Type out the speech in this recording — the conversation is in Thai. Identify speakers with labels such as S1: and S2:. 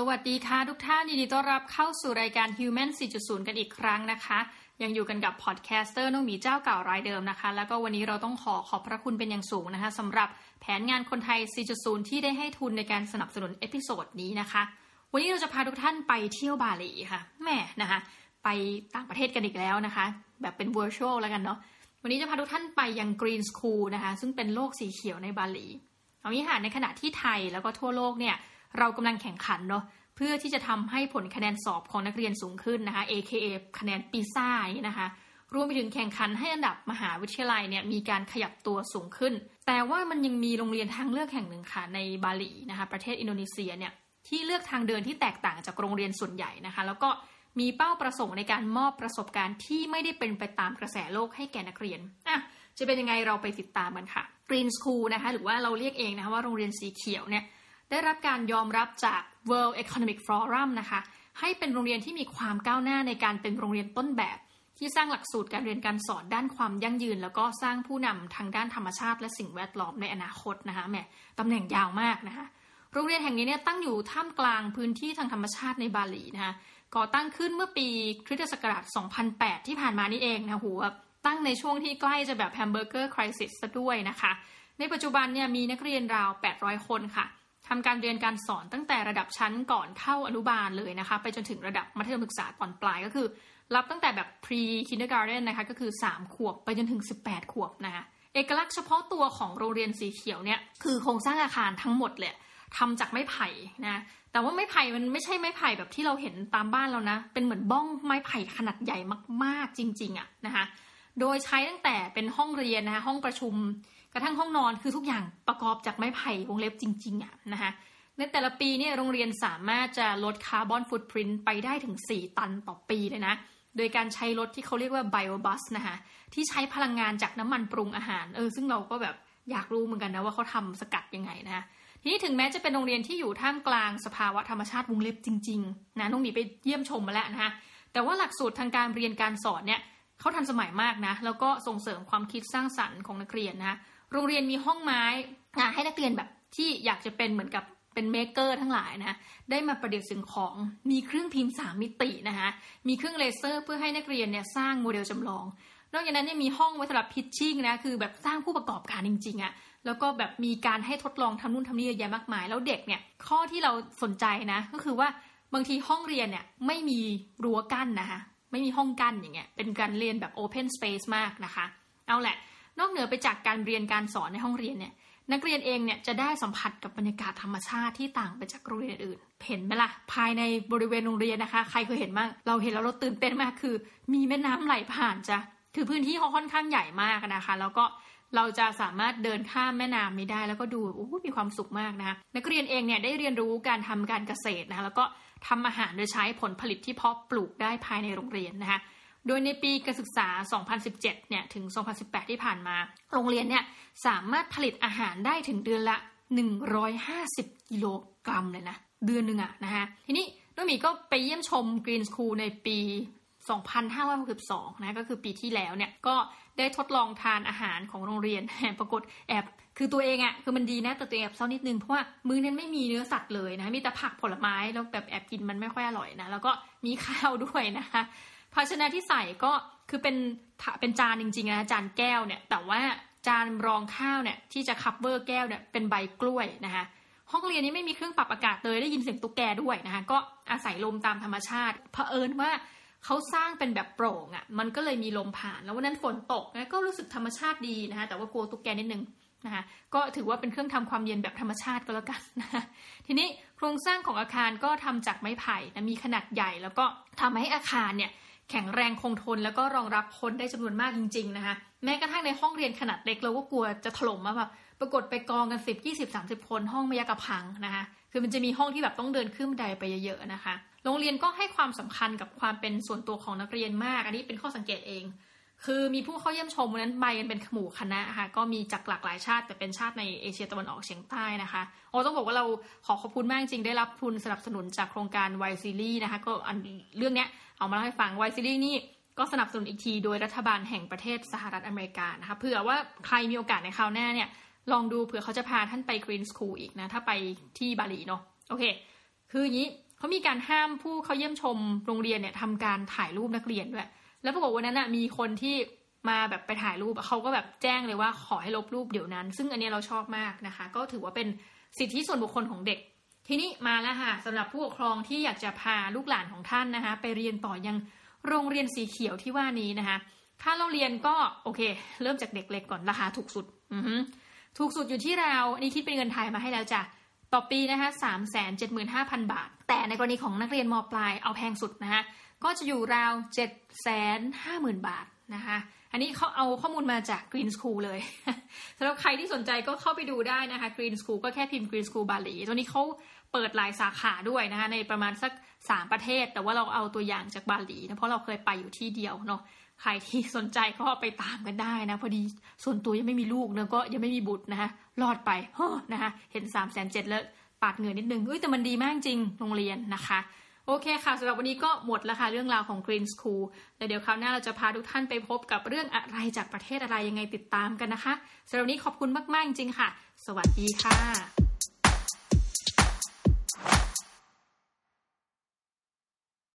S1: สวัสดีค่ะทุกท่านยินดีต้อนรับเข้าสู่รายการ Human 4.0 กันอีกครั้งนะคะ ยังอยู่กันกับ podcaster น้องหมีเจ้าเก่ารายเดิมนะคะ แล้วก็วันนี้เราต้องขอขอบพระคุณเป็นอย่างสูงนะคะสำหรับแผนงานคนไทย 4.0 ที่ได้ให้ทุนในการสนับสนุน episode นี้นะคะ วันนี้เราจะพาทุกท่านไปเที่ยวบาหลีค่ะแม่นะคะ ไปต่างประเทศกันอีกแล้วนะคะ แบบเป็น virtual แล้วกันเนาะวันนี้จะพาทุกท่านไปยัง Green School นะคะ ซึ่งเป็นโลกสีเขียวในบาหลีเอางี้ค่ะในขณะที่ไทยแล้วก็ทั่วโลกเนี่ย เรากำลังแข่งขันเนาะเพื่อที่จะทำให้ผลคะแนนสอบของนักเรียนสูงขึ้นนะคะ AKA คะแนนปีซ่าย่างนี้นะคะรวมไปถึงแข่งขันให้อันดับมหาวิทยาลัยเนี่ยมีการขยับตัวสูงขึ้น แต่ว่ามันยังมีโรงเรียนทางเลือกแห่งหนึ่งค่ะในบาหลีนะคะประเทศอินโดนีเซียเนี่ยที่เลือกทางเดินที่แตกต่างจากโรงเรียนส่วนใหญ่นะคะ แล้วก็มีเป้าประสงค์ในการมอบประสบการณ์ที่ไม่ได้เป็นไปตามกระแสโลกให้แก่นักเรียนอะจะเป็นยังไงเราไปติดตามกันค่ะ Green School นะคะหรือว่าเราเรียกเองนะคะว่าโรงเรียนสีเขียวเนี่ย ได้รับการยอมรับจาก World Economic Forum นะคะ ให้เป็นโรงเรียนที่มีความก้าวหน้าในการเป็นโรงเรียนต้นแบบ ที่สร้างหลักสูตรการเรียนการสอนด้านความยั่งยืน แล้วก็สร้างผู้นำทางด้านธรรมชาติและสิ่งแวดล้อมในอนาคตนะคะแหมตำแหน่งยาวมากนะคะโรงเรียนแห่งนี้เนี่ยตั้งอยู่ท่ามกลางพื้นที่ทางธรรมชาติในบาหลีนะคะก่อตั้งขึ้นเมื่อปีคริสตศักราช 2008 ที่ผ่านมานี่เองนะหัวตั้งในช่วงที่ใกล้จะแบบแฮมเบอร์เกอร์คริสิสด้วยนะคะ ในปัจจุบันเนี่ยมีนักเรียนราว 800 คนค่ะ ทำการเรียนการสอนตั้งแต่ระดับชั้นก่อนเข้าอนุบาลเลยนะคะ ไปจนถึงระดับมัธยมศึกษาตอนปลายก็คือ รับตั้งแต่แบบ pre kindergarten นะคะก็คือ 3 ขวบไปจนถึง 18 ขวบนะคะเอกลักษณ์เฉพาะตัวของโรงเรียนสีเขียวเนี่ยคือโครงสร้างอาคารทั้งหมดเลยทำจากไม้ไผ่นะ แต่ว่าไม้ไผ่มันไม่ใช่ไม้ไผ่แบบที่เราเห็นตามบ้านเรานะ เป็นเหมือนบ้องไม้ไผ่ขนาดใหญ่มาก ๆ จริง ๆอะนะคะ โดยใช้ตั้งแต่เป็นห้องเรียนนะคะห้องประชุมกระทั่งห้องนอนคือทุกอย่างประกอบจากไม้ไผ่วงเล็บจริงๆอะนะคะในแต่ละปีเนี่ยโรงเรียนสามารถจะลดคาร์บอนฟุตพิ้นไปได้ถึง 4 ตันต่อปีเลยนะ โดยการใช้รถที่เขาเรียกว่าไบโอบัสนะคะที่ใช้พลังงานจากน้ำมันปรุงอาหารเออซึ่งเราก็แบบอยากรู้เหมือนกันนะว่าเขาทำสกัดยังไงนะคะทีนี้ถึงแม้จะเป็นโรงเรียนที่อยู่ท่ามกลางสภาวะธรรมชาติวงเล็บจริงๆนะน้องมีไปเยี่ยมชมมาแล้วนะคะแต่ว่าหลักสูตรทางการเรียนการสอนเนี่ยเขาทันสมัยมากนะ แล้วก็ส่งเสริมความคิดสร้างสรรค์ของนักเรียนนะ โรงเรียนมีห้องไม้ให้นักเรียนแบบที่อยากจะเป็นเหมือนกับเป็น maker ทั้งหลายนะได้มาประดิษฐ์สิ่งของมีเครื่องพิมพ์สามมิตินะคะมีเครื่องเลเซอร์เพื่อให้นักเรียนเนี่ยสร้างโมเดลจำลองนอกจากนั้นเนี่ยมีห้องไว้สำหรับพิชชิ่งนะคือแบบสร้างผู้ประกอบการจริงๆอะ่ะแล้วก็แบบมีการให้ทดลองทำนู่นทำนี่เยอะแยะมากมาย แล้วเด็กเนี่ยข้อที่เราสนใจนะก็คือว่าบางทีห้องเรียนเนี่ยไม่มีรั้วกั้นนะคะไม่มีห้องกั้นอย่างเงี้ยเป็นการเรียนแบบโอเพนสเปซมากนะคะ เอาแหละ นอกเหนือไปจากการเรียนการสอนในห้องเรียนเนี่ยนักเรียนเองเนี่ยจะได้สัมผัสกับบรรยากาศธรรมชาติที่ต่างไปจากโรงเรียนอื่น เห็นไหมล่ะ ภายในบริเวณโรงเรียนนะคะ ใครเคยเห็นบ้าง เราเห็นแล้วเราตื่นเต้นมากคือ มีแม่น้ำไหลผ่านจ้ะ คือพื้นที่เขาค่อนข้างใหญ่มากนะคะ แล้วก็เราจะสามารถเดินข้ามแม่น้ำนี้ได้ แล้วก็ดูโอ้มีความสุขมากนะคะนักเรียนเองเนี่ยได้เรียนรู้การทำการเกษตรนะคะแล้วก็ทำอาหารโดยใช้ผลผลิตที่เพาะปลูกได้ภายในโรงเรียนนะคะ โดยในปีการศึกษา 2017 เนี่ย ถึง 2018 ที่ผ่านมา โรงเรียนเนี่ย สามารถผลิตอาหารได้ถึงเดือนละ 150 กิโลกรัมเลยนะ เดือนหนึ่งอะนะคะทีนี้น้องมีก็ไปเยี่ยมชม Green School ในปี 2562 นะ ก็คือปีที่แล้วเนี่ย ก็ได้ทดลองทานอาหารของโรงเรียน ปรากฏแอบคือตัวเองอะคือมันดีนะแต่ตัวเองแอบเศร้านิดนึงเพราะว่ามื้อนั้นไม่มีเนื้อสัตว์เลยนะมีแต่ผักผลไม้แล้วแบบแอบกินมันไม่ค่อยอร่อยนะแล้วก็มีข้าวด้วยนะคะ ภาชนะที่ใส่ก็คือเป็นเป็นจานจริงๆนะจานแก้วเนี่ยแต่ว่าจานรองข้าวเนี่ยที่จะ cover แก้วเนี่ยเป็นใบกล้วยนะคะห้องเรียนนี้ไม่มีเครื่องปรับอากาศเลยได้ยินเสียงตุ๊กแกด้วยนะคะก็อาศัยลมตามธรรมชาติเผอิญว่าเขาสร้างเป็นแบบโปร่งอะ่ะมันก็เลยมีลมผ่านแล้ววันนั้นฝนตกนะก็รู้สึกธรรมชาติดีนะคะแต่ว่ากลัวตุ๊กแกนิดนึงนะคะก็ถือว่าเป็นเครื่องทำความเย็นแบบธรรมชาติก็แล้วกันนะทีนี้โครงสร้างของอาคารก็ทำจากไม้ไผ่นะมีขนาดใหญ่ แล้วก็ทำให้อาคารเนี่ย แข็งแรงคงทนแล้วก็รองรับคนได้จำนวนมากจริง ๆ นะคะ แม้กระทั่งในห้องเรียนขนาดเล็กเราก็กลัวจะถล่มมาแบบปรากฏไปกองกันสิบยี่สิบสามสิบคนห้องไม่ยากระพังนะคะคือมันจะมีห้องที่แบบต้องเดินขึ้นบันไดไปเยอะๆนะคะ โรงเรียนก็ให้ความสำคัญกับความเป็นส่วนตัวของนักเรียนมาก อันนี้เป็นข้อสังเกตเอง คือมีผู้เข้าเยี่ยมชมวันนั้นไปกันเป็นหมู่คณะค่ะก็มีจากหลากหลายชาติ แต่เป็นชาติในเอเชียตะวันออกเฉียงใต้นะคะโอ้ต้องบอกว่าเราขอขอบคุณมากจริงได้รับทุนสนับสนุนจากโครงการไวซีรีนะคะก็อันเรื่องเนี้ยเอามาเล่าให้ฟังไวซีรีนี่ก็สนับสนุนอีกทีโดยรัฐบาลแห่งประเทศสหรัฐอเมริกานะคะเผื่อว่าใครมีโอกาสในคราวหน้าเนี่ยลองดูเผื่อเขาจะพาท่านไปกรีนสคูลอีกนะ ถ้าไปที่บาหลีเนาะโอเค คืออย่างนี้เขามีการห้ามผู้เข้าเยี่ยมชมโรงเรียนเนี่ยทำการถ่ายรูปนักเรียนด้วย แล้วปรากฏวันนั้นนะมีคนที่มาแบบไปถ่ายรูปเขาก็แบบแจ้งเลยว่าขอให้ลบรูปเดี๋ยวนั้น ซึ่งอันนี้เราชอบมากนะคะ ก็ถือว่าเป็นสิทธิส่วนบุคคลของเด็ก ทีนี้มาแล้วค่ะสำหรับผู้ปกครองที่อยากจะพาลูกหลานของท่านนะคะ ไปเรียนต่อยังโรงเรียนสีเขียวที่ว่านี้นะคะค่าเราเรียนก็โอเค เริ่มจากเด็กเล็กก่อนราคาถูกสุด อืถูกสุดอยู่ที่เราอันนี้คิดเป็นเงินไทยมาให้แล้วจ้ะ ต่อปีนะคะสามแสนเจ็ดหมื่นห้าพันบาท แต่ในกรณีของนักเรียนมปลายเอาแพงสุดนะคะก็จะอยู่ราวเจ็ดแสนห้าหมื่นบาทนะคะอันนี้เขาเอาข้อมูลมาจาก Green School เลยสำหรับใครที่สนใจก็เข้าไปดูได้นะคะ Green School ก็แค่พิมพ์ Green School บาหลีตัวนี้เขาเปิดหลายสาขาด้วยนะคะในประมาณสักสามประเทศ แต่ว่าเราเอาตัวอย่างจากบาหลีนะเพราะเราเคยไปอยู่ที่เดียวเนาะ ใครที่สนใจก็ไปตามกันได้นะ พอดีส่วนตัวยังไม่มีลูกเนะก็ยังไม่มีบุตรนะคะรอดไปเฮ้นะคะเห็น3ามแสนเจ็ดแล้วปาดเงื่อนิดนึงเอ้ยแต่มันดีมากจริงโรงเรียนนะคะโอเคค่ะสำหรับวันนี้ก็หมดแล้วค่ะ เรื่องราวของ Green School แล้วเดี๋ยวคราวหน้าเราจะพาทุกท่านไปพบกับเรื่องอะไรจากประเทศอะไรยังไงติดตามกันนะคะสำหรับวันนี้ขอบคุณมาก ๆ จริงค่ะ สวัสดีค่ะ